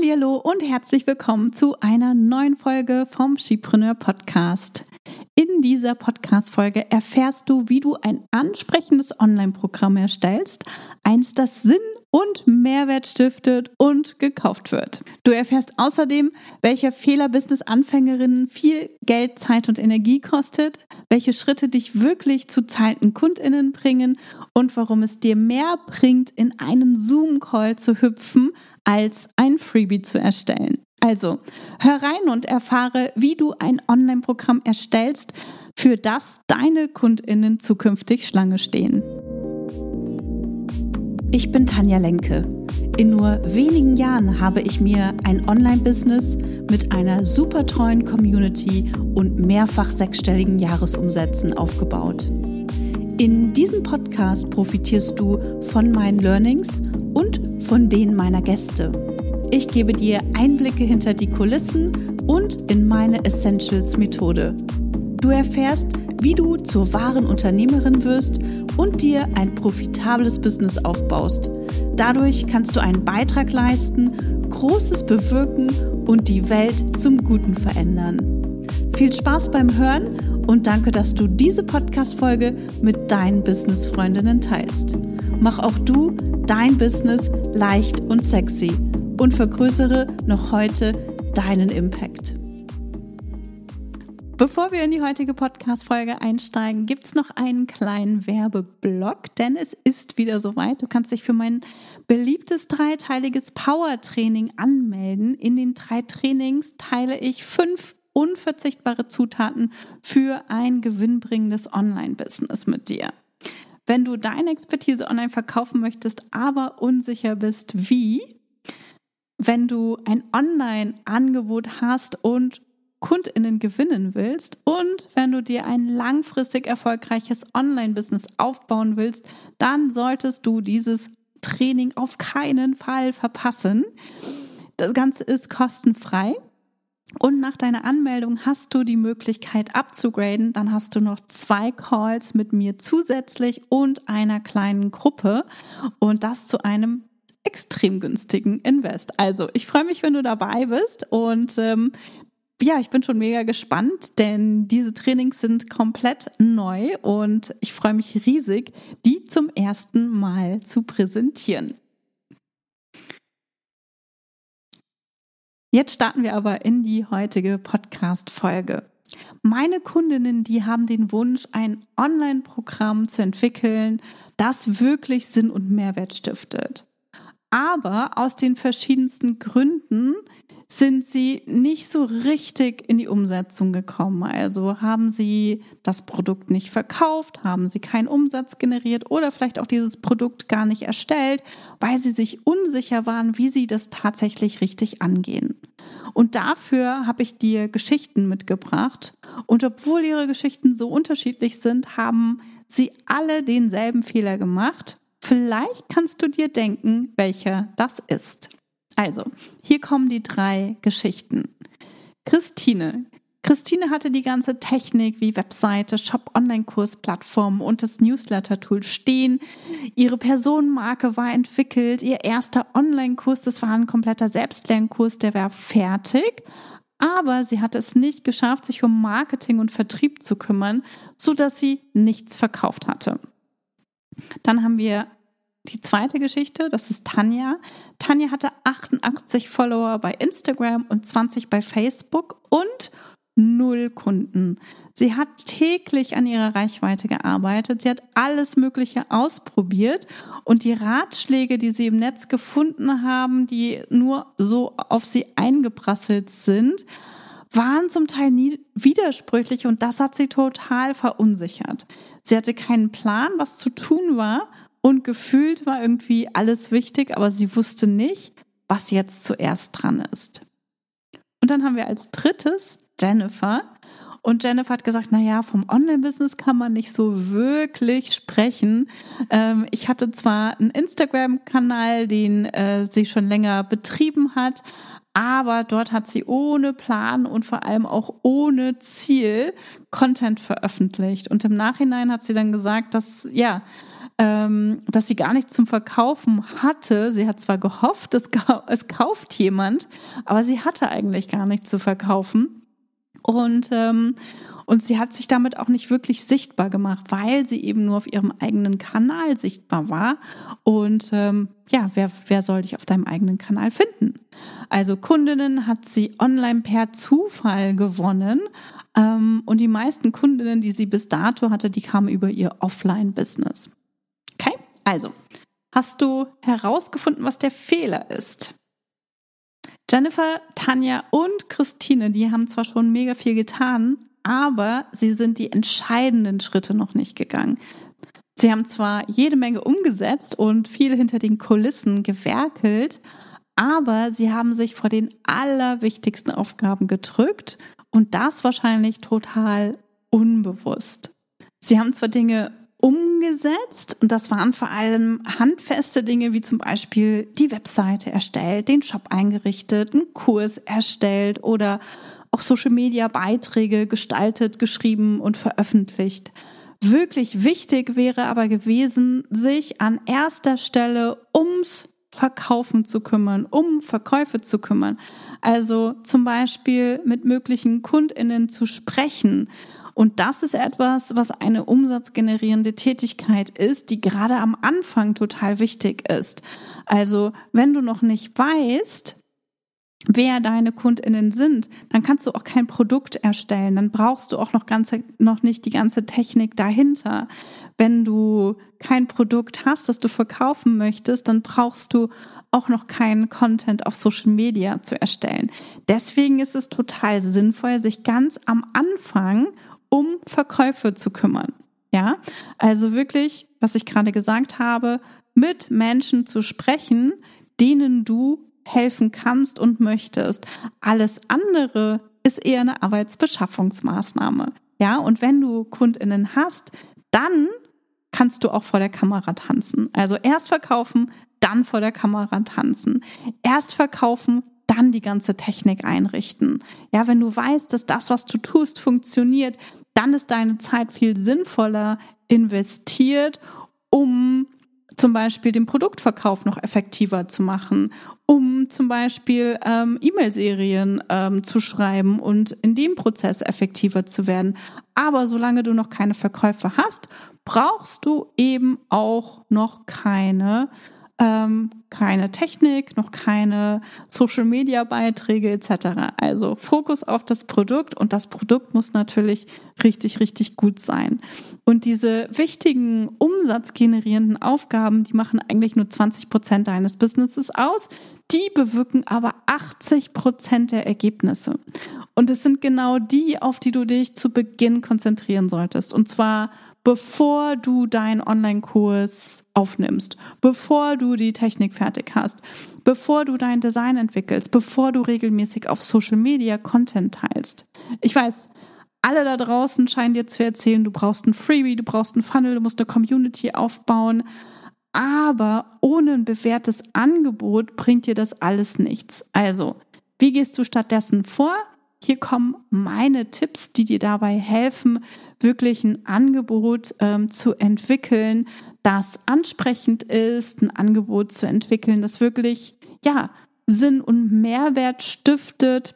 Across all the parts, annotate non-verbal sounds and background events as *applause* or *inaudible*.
Hallihallo und herzlich willkommen zu einer neuen Folge vom Skipreneur Podcast. In dieser Podcast-Folge erfährst du, wie du ein ansprechendes Online-Programm erstellst, eins, das Sinn und Mehrwert stiftet und gekauft wird. Du erfährst außerdem, welcher Fehler Business-Anfängerinnen viel Geld, Zeit und Energie kostet, welche Schritte dich wirklich zu zahlenden KundInnen bringen und warum es dir mehr bringt, in einen Zoom-Call zu hüpfen, als ein Freebie zu erstellen. Also, hör rein und erfahre, wie du ein Online-Programm erstellst, für das deine KundInnen zukünftig Schlange stehen. Ich bin Tanja Lenke. In nur wenigen Jahren habe ich mir ein Online-Business mit einer super treuen Community und mehrfach sechsstelligen Jahresumsätzen aufgebaut. In diesem Podcast profitierst du von meinen Learnings von denen meiner Gäste. Ich gebe dir Einblicke hinter die Kulissen und in meine Essentials-Methode. Du erfährst, wie du zur wahren Unternehmerin wirst und dir ein profitables Business aufbaust. Dadurch kannst du einen Beitrag leisten, Großes bewirken und die Welt zum Guten verändern. Viel Spaß beim Hören und danke, dass du diese Podcast-Folge mit deinen Business-Freundinnen teilst. Mach auch du dein Business leicht und sexy und vergrößere noch heute deinen Impact. Bevor wir in die heutige Podcast-Folge einsteigen, gibt es noch einen kleinen Werbeblock, denn es ist wieder soweit. Du kannst dich für mein beliebtes dreiteiliges Power-Training anmelden. In den drei Trainings teile ich fünf unverzichtbare Zutaten für ein gewinnbringendes Online-Business mit dir. Wenn du deine Expertise online verkaufen möchtest, aber unsicher bist, wie, wenn du ein Online-Angebot hast und KundInnen gewinnen willst und wenn du dir ein langfristig erfolgreiches Online-Business aufbauen willst, dann solltest du dieses Training auf keinen Fall verpassen. Das Ganze ist kostenfrei. Und nach deiner Anmeldung hast du die Möglichkeit abzugraden. Dann hast du noch zwei Calls mit mir zusätzlich und einer kleinen Gruppe. Und das zu einem extrem günstigen Invest. Also ich freue mich, wenn du dabei bist und ähm, ja, ich bin schon mega gespannt, denn diese Trainings sind komplett neu und ich freue mich riesig, die zum ersten Mal zu präsentieren. Jetzt starten wir aber in die heutige Podcast-Folge. Meine Kundinnen, die haben den Wunsch, ein Online-Programm zu entwickeln, das wirklich Sinn und Mehrwert stiftet. Aber aus den verschiedensten Gründen sind sie nicht so richtig in die Umsetzung gekommen. Also haben sie das Produkt nicht verkauft, haben sie keinen Umsatz generiert oder vielleicht auch dieses Produkt gar nicht erstellt, weil sie sich unsicher waren, wie sie das tatsächlich richtig angehen. Und dafür habe ich dir Geschichten mitgebracht. Und obwohl ihre Geschichten so unterschiedlich sind, haben sie alle denselben Fehler gemacht. Vielleicht kannst du dir denken, welcher das ist. Also, hier kommen die drei Geschichten. Christine. Christine hatte die ganze Technik wie Webseite, Shop, Online-Kurs, Plattform und das Newsletter-Tool stehen. Ihre Personenmarke war entwickelt. Ihr erster Online-Kurs, das war ein kompletter Selbstlernkurs, der war fertig. Aber sie hat es nicht geschafft, sich um Marketing und Vertrieb zu kümmern, so dass sie nichts verkauft hatte. Dann haben wir die zweite Geschichte, das ist Tanja. Tanja hatte 88 Follower bei Instagram und 20 bei Facebook und null Kunden. Sie hat täglich an ihrer Reichweite gearbeitet. Sie hat alles Mögliche ausprobiert und die Ratschläge, die sie im Netz gefunden haben, die nur so auf sie eingeprasselt sind, waren zum Teil nie widersprüchlich und das hat sie total verunsichert. Sie hatte keinen Plan, was zu tun war und gefühlt war irgendwie alles wichtig, aber sie wusste nicht, was jetzt zuerst dran ist. Und dann haben wir als drittes Jennifer. Und Jennifer hat gesagt, naja, vom Online-Business kann man nicht so wirklich sprechen. Ähm, ich hatte zwar einen Instagram-Kanal, den äh, sie schon länger betrieben hat, aber dort hat sie ohne Plan und vor allem auch ohne Ziel Content veröffentlicht. Und im Nachhinein hat sie dann gesagt, dass, ja, ähm, dass sie gar nichts zum Verkaufen hatte. Sie hat zwar gehofft, es, es kauft jemand, aber sie hatte eigentlich gar nichts zu verkaufen. Und, ähm, und sie hat sich damit auch nicht wirklich sichtbar gemacht, weil sie eben nur auf ihrem eigenen Kanal sichtbar war. Und ähm, ja, wer, wer soll dich auf deinem eigenen Kanal finden? Also Kundinnen hat sie online per Zufall gewonnen. Ähm, und die meisten Kundinnen, die sie bis dato hatte, die kamen über ihr Offline-Business. Also hast du herausgefunden, was der Fehler ist? Jennifer, Tanja und Christine, die haben zwar schon mega viel getan, aber sie sind die entscheidenden Schritte noch nicht gegangen. Sie haben zwar jede Menge umgesetzt und viel hinter den Kulissen gewerkelt, aber sie haben sich vor den allerwichtigsten Aufgaben gedrückt und das wahrscheinlich total unbewusst. Sie haben zwar Dinge umgesetzt. Und das waren vor allem handfeste Dinge wie zum Beispiel die Webseite erstellt, den Shop eingerichtet, einen Kurs erstellt oder auch Social Media Beiträge gestaltet, geschrieben und veröffentlicht. Wirklich wichtig wäre aber gewesen, sich an erster Stelle ums Verkaufen zu kümmern, um Verkäufe zu kümmern. Also zum Beispiel mit möglichen KundInnen zu sprechen und das ist etwas, was eine umsatzgenerierende Tätigkeit ist, die gerade am Anfang total wichtig ist. Also wenn du noch nicht weißt, wer deine Kundinnen sind, dann kannst du auch kein Produkt erstellen. Dann brauchst du auch noch ganze, noch nicht die ganze Technik dahinter. Wenn du kein Produkt hast, das du verkaufen möchtest, dann brauchst du auch noch keinen Content auf Social Media zu erstellen. Deswegen ist es total sinnvoll, sich ganz am Anfang um Verkäufe zu kümmern. Ja, also wirklich, was ich gerade gesagt habe, mit Menschen zu sprechen, denen du helfen kannst und möchtest. Alles andere ist eher eine Arbeitsbeschaffungsmaßnahme. Ja, und wenn du KundInnen hast, dann kannst du auch vor der Kamera tanzen. Also erst verkaufen, dann vor der Kamera tanzen. Erst verkaufen, dann die ganze Technik einrichten. Ja, wenn du weißt, dass das, was du tust, funktioniert, dann ist deine Zeit viel sinnvoller investiert, um zum Beispiel den Produktverkauf noch effektiver zu machen, um zum Beispiel ähm, E-Mail-Serien ähm, zu schreiben und in dem Prozess effektiver zu werden. Aber solange du noch keine Verkäufe hast, brauchst du eben auch noch keine ähm, keine Technik, noch keine Social-Media-Beiträge etc. Also Fokus auf das Produkt und das Produkt muss natürlich richtig, richtig gut sein. Und diese wichtigen umsatzgenerierenden Aufgaben, die machen eigentlich nur 20 Prozent deines Businesses aus, die bewirken aber 80 Prozent der Ergebnisse. Und es sind genau die, auf die du dich zu Beginn konzentrieren solltest. Und zwar bevor du deinen Online-Kurs aufnimmst, bevor du die Technik fertig hast, bevor du dein Design entwickelst, bevor du regelmäßig auf Social Media Content teilst. Ich weiß, alle da draußen scheinen dir zu erzählen, du brauchst ein Freebie, du brauchst ein Funnel, du musst eine Community aufbauen. Aber ohne ein bewährtes Angebot bringt dir das alles nichts. Also, wie gehst du stattdessen vor? Hier kommen meine Tipps, die dir dabei helfen, wirklich ein Angebot ähm, zu entwickeln, das ansprechend ist, ein Angebot zu entwickeln, das wirklich, ja, Sinn und Mehrwert stiftet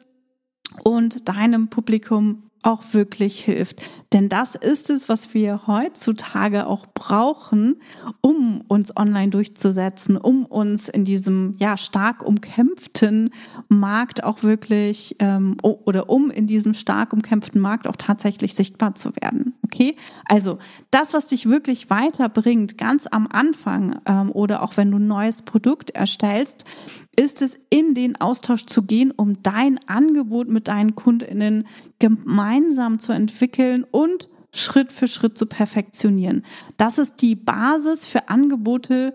und deinem Publikum auch wirklich hilft. Denn das ist es, was wir heutzutage auch brauchen, um uns online durchzusetzen, um uns in diesem ja stark umkämpften Markt auch wirklich ähm, oder um in diesem stark umkämpften Markt auch tatsächlich sichtbar zu werden. Okay, also das, was dich wirklich weiterbringt, ganz am Anfang ähm, oder auch wenn du ein neues Produkt erstellst, ist es, in den Austausch zu gehen, um dein Angebot mit deinen KundInnen gemeinsam zu entwickeln und Schritt für Schritt zu perfektionieren. Das ist die Basis für Angebote,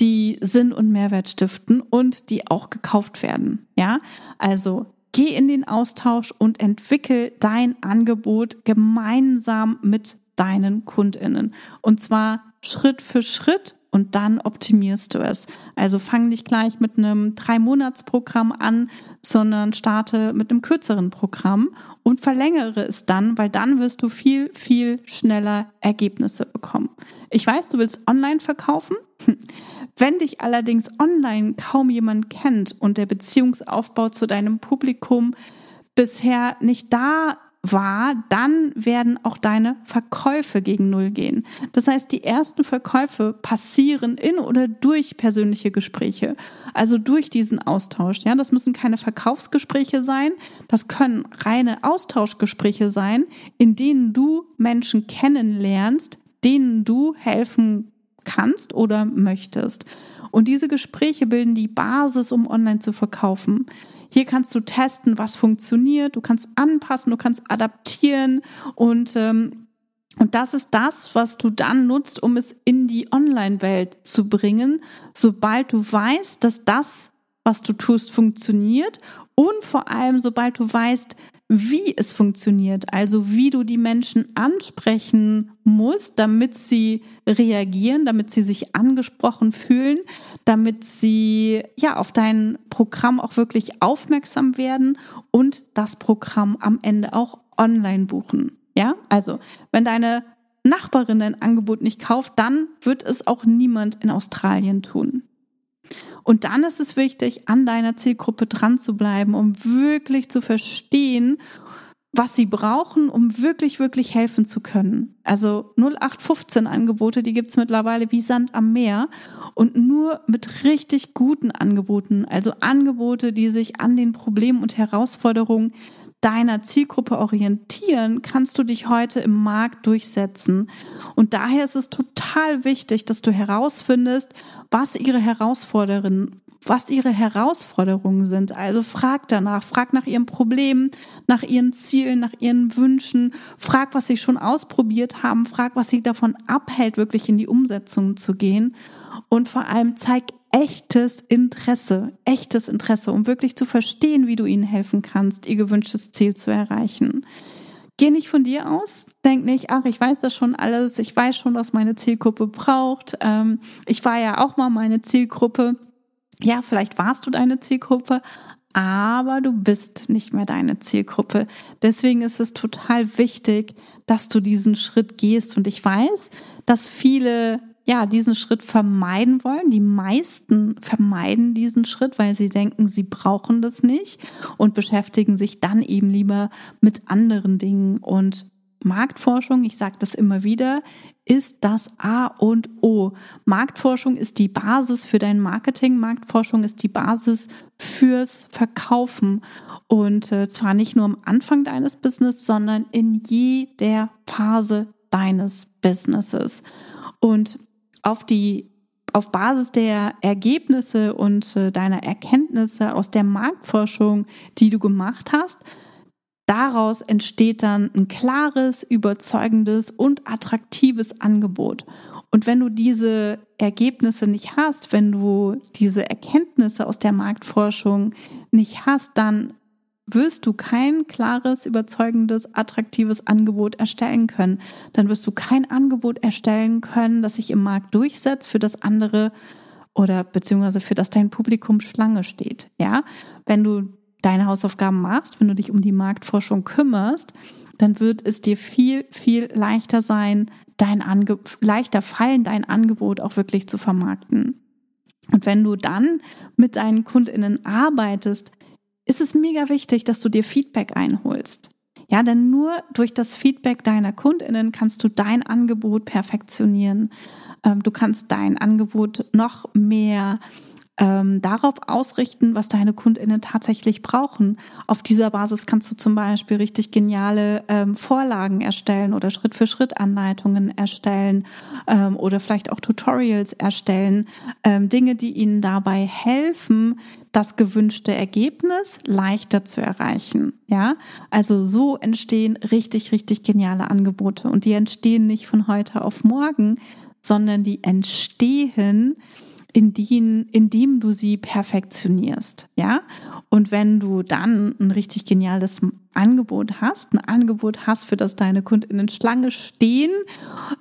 die Sinn und Mehrwert stiften und die auch gekauft werden. Ja, also geh in den Austausch und entwickel dein Angebot gemeinsam mit deinen KundInnen. Und zwar Schritt für Schritt und dann optimierst du es. Also fang nicht gleich mit einem Drei-Monats-Programm an, sondern starte mit einem kürzeren Programm und verlängere es dann, weil dann wirst du viel, viel schneller Ergebnisse bekommen. Ich weiß, du willst online verkaufen. *laughs* Wenn dich allerdings online kaum jemand kennt und der Beziehungsaufbau zu deinem Publikum bisher nicht da war, dann werden auch deine Verkäufe gegen Null gehen. Das heißt, die ersten Verkäufe passieren in oder durch persönliche Gespräche, also durch diesen Austausch. Ja, das müssen keine Verkaufsgespräche sein, das können reine Austauschgespräche sein, in denen du Menschen kennenlernst, denen du helfen kannst oder möchtest. Und diese Gespräche bilden die Basis, um online zu verkaufen. Hier kannst du testen, was funktioniert, du kannst anpassen, du kannst adaptieren und ähm, und das ist das, was du dann nutzt, um es in die Online-Welt zu bringen, sobald du weißt, dass das, was du tust, funktioniert und vor allem, sobald du weißt, wie es funktioniert, also wie du die Menschen ansprechen musst, damit sie reagieren, damit sie sich angesprochen fühlen, damit sie ja auf dein Programm auch wirklich aufmerksam werden und das Programm am Ende auch online buchen. Ja, also wenn deine Nachbarin dein Angebot nicht kauft, dann wird es auch niemand in Australien tun. Und dann ist es wichtig, an deiner Zielgruppe dran zu bleiben, um wirklich zu verstehen, was sie brauchen, um wirklich, wirklich helfen zu können. Also 0815 Angebote, die gibt's mittlerweile wie Sand am Meer und nur mit richtig guten Angeboten, also Angebote, die sich an den Problemen und Herausforderungen deiner Zielgruppe orientieren, kannst du dich heute im Markt durchsetzen. Und daher ist es total wichtig, dass du herausfindest, was ihre Herausforderungen, was ihre Herausforderungen sind. Also frag danach, frag nach ihren Problemen, nach ihren Zielen, nach ihren Wünschen, frag, was sie schon ausprobiert haben, frag, was sie davon abhält, wirklich in die Umsetzung zu gehen. Und vor allem zeig echtes Interesse, echtes Interesse, um wirklich zu verstehen, wie du ihnen helfen kannst, ihr gewünschtes Ziel zu erreichen. Geh nicht von dir aus, denk nicht, ach, ich weiß das schon alles, ich weiß schon, was meine Zielgruppe braucht. Ähm, ich war ja auch mal meine Zielgruppe. Ja, vielleicht warst du deine Zielgruppe, aber du bist nicht mehr deine Zielgruppe. Deswegen ist es total wichtig, dass du diesen Schritt gehst. Und ich weiß, dass viele ja, diesen Schritt vermeiden wollen. Die meisten vermeiden diesen Schritt, weil sie denken, sie brauchen das nicht und beschäftigen sich dann eben lieber mit anderen Dingen. Und Marktforschung, ich sage das immer wieder, ist das A und O. Marktforschung ist die Basis für dein Marketing. Marktforschung ist die Basis fürs Verkaufen. Und äh, zwar nicht nur am Anfang deines Business, sondern in jeder Phase deines Businesses. Und auf die auf Basis der Ergebnisse und äh, deiner Erkenntnisse aus der Marktforschung, die du gemacht hast, daraus entsteht dann ein klares, überzeugendes und attraktives Angebot. Und wenn du diese Ergebnisse nicht hast, wenn du diese Erkenntnisse aus der Marktforschung nicht hast, dann wirst du kein klares, überzeugendes, attraktives Angebot erstellen können. Dann wirst du kein Angebot erstellen können, das sich im Markt durchsetzt, für das andere oder beziehungsweise für das dein Publikum Schlange steht. Ja, wenn du deine Hausaufgaben machst, wenn du dich um die Marktforschung kümmerst, dann wird es dir viel, viel leichter sein, dein Ange leichter fallen, dein Angebot auch wirklich zu vermarkten. Und wenn du dann mit deinen KundInnen arbeitest, ist es mega wichtig, dass du dir Feedback einholst. Ja, denn nur durch das Feedback deiner Kundinnen kannst du dein Angebot perfektionieren. Ähm, du kannst dein Angebot noch mehr ähm, darauf ausrichten, was deine KundInnen tatsächlich brauchen. Auf dieser Basis kannst du zum Beispiel richtig geniale ähm, Vorlagen erstellen oder Schritt-für-Schritt-Anleitungen erstellen oder vielleicht auch Tutorials erstellen. Dinge, die ihnen dabei helfen, das gewünschte Ergebnis leichter zu erreichen. Ja, also so entstehen richtig, richtig geniale Angebote und die entstehen nicht von heute auf morgen, sondern die entstehen indem, indem du sie perfektionierst, ja. Und wenn du dann ein richtig geniales Angebot hast, ein Angebot hast, für das deine Kundinnen Schlange stehen,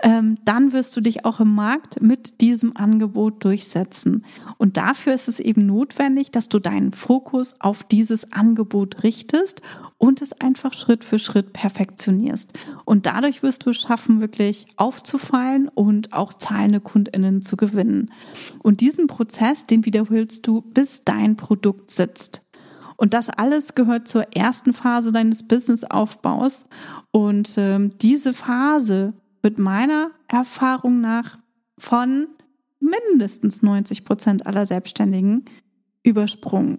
ähm, dann wirst du dich auch im Markt mit diesem Angebot durchsetzen. Und dafür ist es eben notwendig, dass du deinen Fokus auf dieses Angebot richtest und es einfach Schritt für Schritt perfektionierst. Und dadurch wirst du es schaffen, wirklich aufzufallen und auch zahlende Kundinnen zu gewinnen. Und diesen Prozess, den wiederholst du, bis dein Produkt sitzt. Und das alles gehört zur ersten Phase deines Businessaufbaus. Und ähm, diese Phase wird meiner Erfahrung nach von mindestens 90 Prozent aller Selbstständigen übersprungen.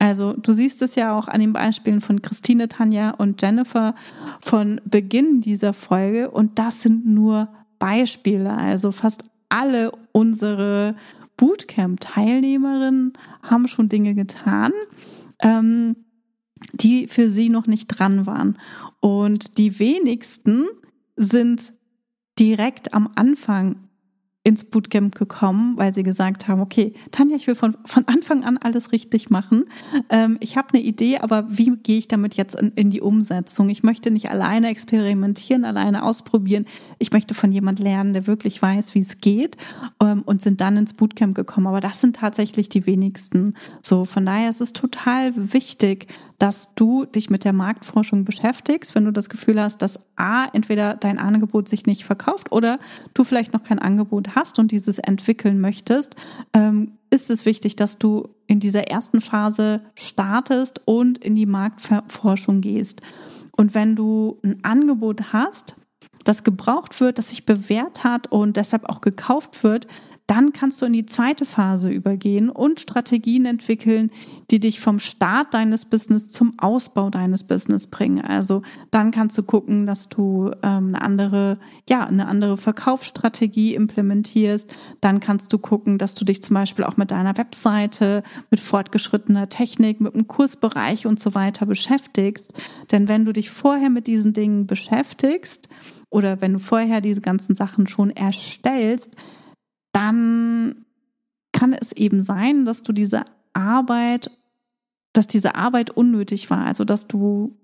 Also du siehst es ja auch an den Beispielen von Christine, Tanja und Jennifer von Beginn dieser Folge. Und das sind nur Beispiele. Also fast alle unsere Bootcamp-Teilnehmerinnen haben schon Dinge getan ähm, die für sie noch nicht dran waren. Und die wenigsten sind direkt am Anfang ins Bootcamp gekommen, weil sie gesagt haben, okay, Tanja, ich will von, von Anfang an alles richtig machen. Ähm, ich habe eine Idee, aber wie gehe ich damit jetzt in, in, die Umsetzung? Ich möchte nicht alleine experimentieren, alleine ausprobieren. Ich möchte von jemand lernen, der wirklich weiß, wie es geht ähm, und sind dann ins Bootcamp gekommen. Aber das sind tatsächlich die wenigsten. So, von daher ist es total wichtig, dass du dich mit der Marktforschung beschäftigst, wenn du das Gefühl hast, dass A, entweder dein Angebot sich nicht verkauft oder du vielleicht noch kein Angebot hast und dieses entwickeln möchtest, ähm, ist es wichtig, dass du in dieser ersten Phase startest und in die Marktforschung gehst. Und wenn du ein Angebot hast, das gebraucht wird, das sich bewährt hat und deshalb auch gekauft wird, dann kannst du in die zweite Phase übergehen und Strategien entwickeln, die dich vom Start deines Business zum Ausbau deines Business bringen. Also dann kannst du gucken, dass du ähm, eine andere, ja, eine andere Verkaufsstrategie implementierst. Dann kannst du gucken, dass du dich zum Beispiel auch mit deiner Webseite, mit fortgeschrittener Technik, mit dem Kursbereich und so weiter beschäftigst. Denn wenn du dich vorher mit diesen Dingen beschäftigst, oder wenn du vorher diese ganzen Sachen schon erstellst, dann kann es eben sein, dass du diese Arbeit, dass diese Arbeit unnötig war. Also, dass du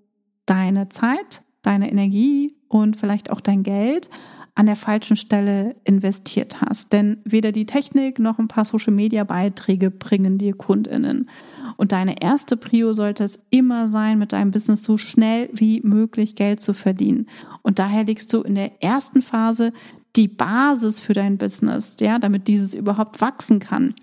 deine Zeit, deine Energie und vielleicht auch dein Geld an der falschen Stelle investiert hast. Denn weder die Technik noch ein paar Social-Media-Beiträge bringen dir Kundinnen. Und deine erste Prio sollte es immer sein, mit deinem Business so schnell wie möglich Geld zu verdienen. Und daher legst du in der ersten Phase die Basis für dein Business, ja, damit dieses überhaupt wachsen kann.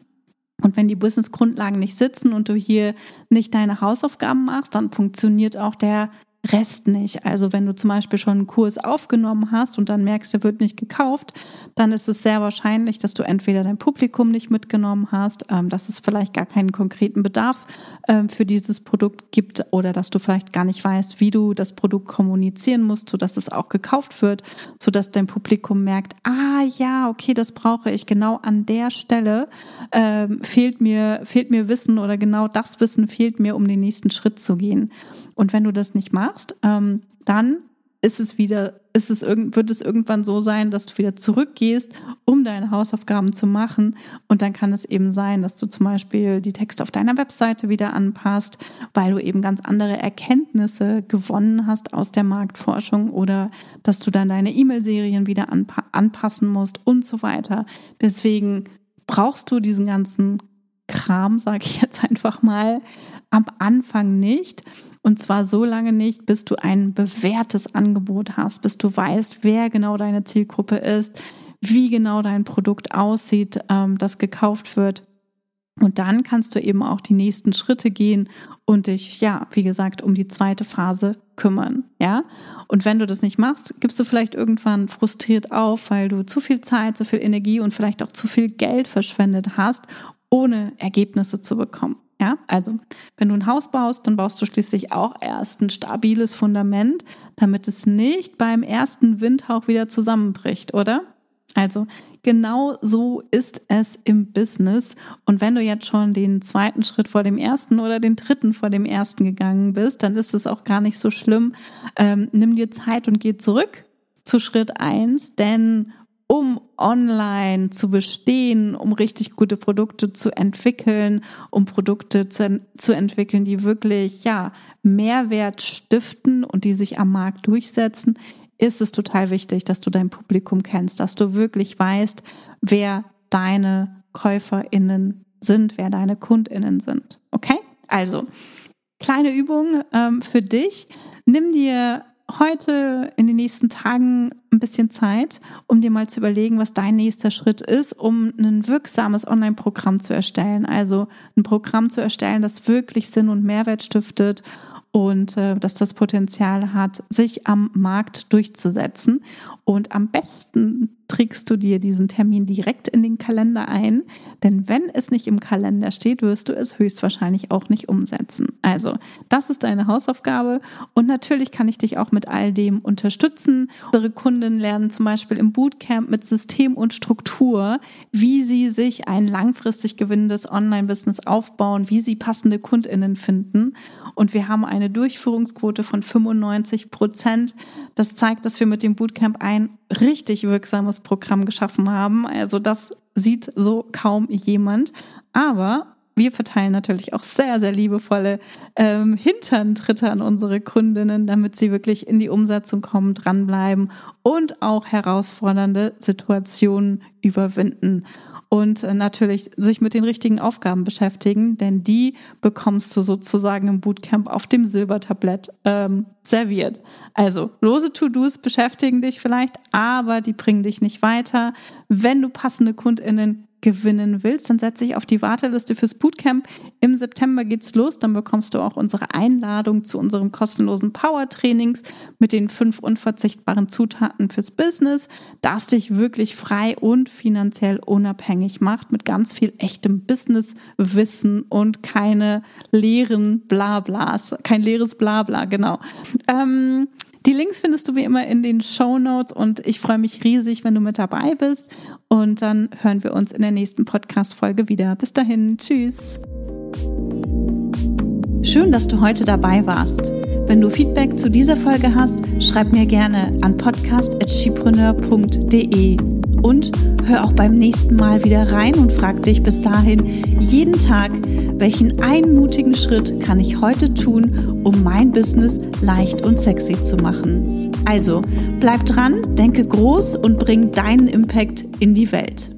Und wenn die Business-Grundlagen nicht sitzen und du hier nicht deine Hausaufgaben machst, dann funktioniert auch der Rest nicht. Also wenn du zum Beispiel schon einen Kurs aufgenommen hast und dann merkst, der wird nicht gekauft, dann ist es sehr wahrscheinlich, dass du entweder dein Publikum nicht mitgenommen hast, ähm, dass es vielleicht gar keinen konkreten Bedarf ähm, für dieses Produkt gibt oder dass du vielleicht gar nicht weißt, wie du das Produkt kommunizieren musst, sodass es auch gekauft wird, sodass dein Publikum merkt, ah ja, okay, das brauche ich genau an der Stelle ähm, fehlt mir fehlt mir Wissen oder genau das Wissen fehlt mir, um den nächsten Schritt zu gehen. Und wenn du das nicht machst, ähm, dann ist es wieder, ist es wird es irgendwann so sein, dass du wieder zurückgehst, um deine Hausaufgaben zu machen. Und dann kann es eben sein, dass du zum Beispiel die Texte auf deiner Webseite wieder anpasst, weil du eben ganz andere Erkenntnisse gewonnen hast aus der Marktforschung oder dass du dann deine E-Mail-Serien wieder anpa anpassen musst und so weiter. Deswegen brauchst du diesen ganzen Kram, sage ich jetzt einfach mal, am Anfang nicht. Und zwar so lange nicht, bis du ein bewährtes Angebot hast, bis du weißt, wer genau deine Zielgruppe ist, wie genau dein Produkt aussieht, ähm, das gekauft wird. Und dann kannst du eben auch die nächsten Schritte gehen und dich, ja, wie gesagt, um die zweite Phase kümmern, ja. Und wenn du das nicht machst, gibst du vielleicht irgendwann frustriert auf, weil du zu viel Zeit, zu viel Energie und vielleicht auch zu viel Geld verschwendet hast, ohne Ergebnisse zu bekommen. Ja, also wenn du ein Haus baust, dann baust du schließlich auch erst ein stabiles Fundament, damit es nicht beim ersten Windhauch wieder zusammenbricht, oder? Also genau so ist es im Business. Und wenn du jetzt schon den zweiten Schritt vor dem ersten oder den dritten vor dem ersten gegangen bist, dann ist es auch gar nicht so schlimm. Ähm, nimm dir Zeit und geh zurück zu Schritt eins, denn um online zu bestehen, um richtig gute Produkte zu entwickeln, um Produkte zu, zu entwickeln, die wirklich, ja, Mehrwert stiften und die sich am Markt durchsetzen, ist es total wichtig, dass du dein Publikum kennst, dass du wirklich weißt, wer deine KäuferInnen sind, wer deine KundInnen sind. Okay? Also, kleine Übung ähm, für dich. Nimm dir heute in den nächsten Tagen ein bisschen Zeit, um dir mal zu überlegen, was dein nächster Schritt ist, um ein wirksames Online-Programm zu erstellen. Also ein Programm zu erstellen, das wirklich Sinn und Mehrwert stiftet und äh, dass das Potenzial hat, sich am Markt durchzusetzen. Und am besten trägst du dir diesen Termin direkt in den Kalender ein, denn wenn es nicht im Kalender steht, wirst du es höchstwahrscheinlich auch nicht umsetzen. Also, das ist deine Hausaufgabe und natürlich kann ich dich auch mit all dem unterstützen. Unsere Kunden lernen zum Beispiel im Bootcamp mit System und Struktur, wie sie sich ein langfristig gewinnendes Online-Business aufbauen, wie sie passende KundInnen finden. Und wir haben eine Durchführungsquote von 95 Prozent. Das zeigt, dass wir mit dem Bootcamp ein richtig wirksames Programm geschaffen haben. Also das sieht so kaum jemand. Aber wir verteilen natürlich auch sehr, sehr liebevolle ähm, Hinterntritte an unsere Kundinnen, damit sie wirklich in die Umsetzung kommen, dranbleiben und auch herausfordernde Situationen überwinden und äh, natürlich sich mit den richtigen Aufgaben beschäftigen, denn die bekommst du sozusagen im Bootcamp auf dem Silbertablett ähm, serviert. Also lose To-Dos beschäftigen dich vielleicht, aber die bringen dich nicht weiter. Wenn du passende KundInnen gewinnen willst, dann setze dich auf die Warteliste fürs Bootcamp. Im September geht's los. Dann bekommst du auch unsere Einladung zu unserem kostenlosen Power-Trainings mit den fünf unverzichtbaren Zutaten fürs Business, das dich wirklich frei und finanziell unabhängig macht mit ganz viel echtem Business-Wissen und keine leeren Blablas, kein leeres Blabla, genau. Ähm, die Links findest du wie immer in den Show Notes und ich freue mich riesig, wenn du mit dabei bist. Und dann hören wir uns in der nächsten Podcast-Folge wieder. Bis dahin, tschüss. Schön, dass du heute dabei warst. Wenn du Feedback zu dieser Folge hast, schreib mir gerne an podcast.chipreneur.de und hör auch beim nächsten Mal wieder rein und frag dich bis dahin jeden Tag, welchen einmutigen Schritt kann ich heute tun, um mein Business leicht und sexy zu machen? Also, bleib dran, denke groß und bring deinen Impact in die Welt.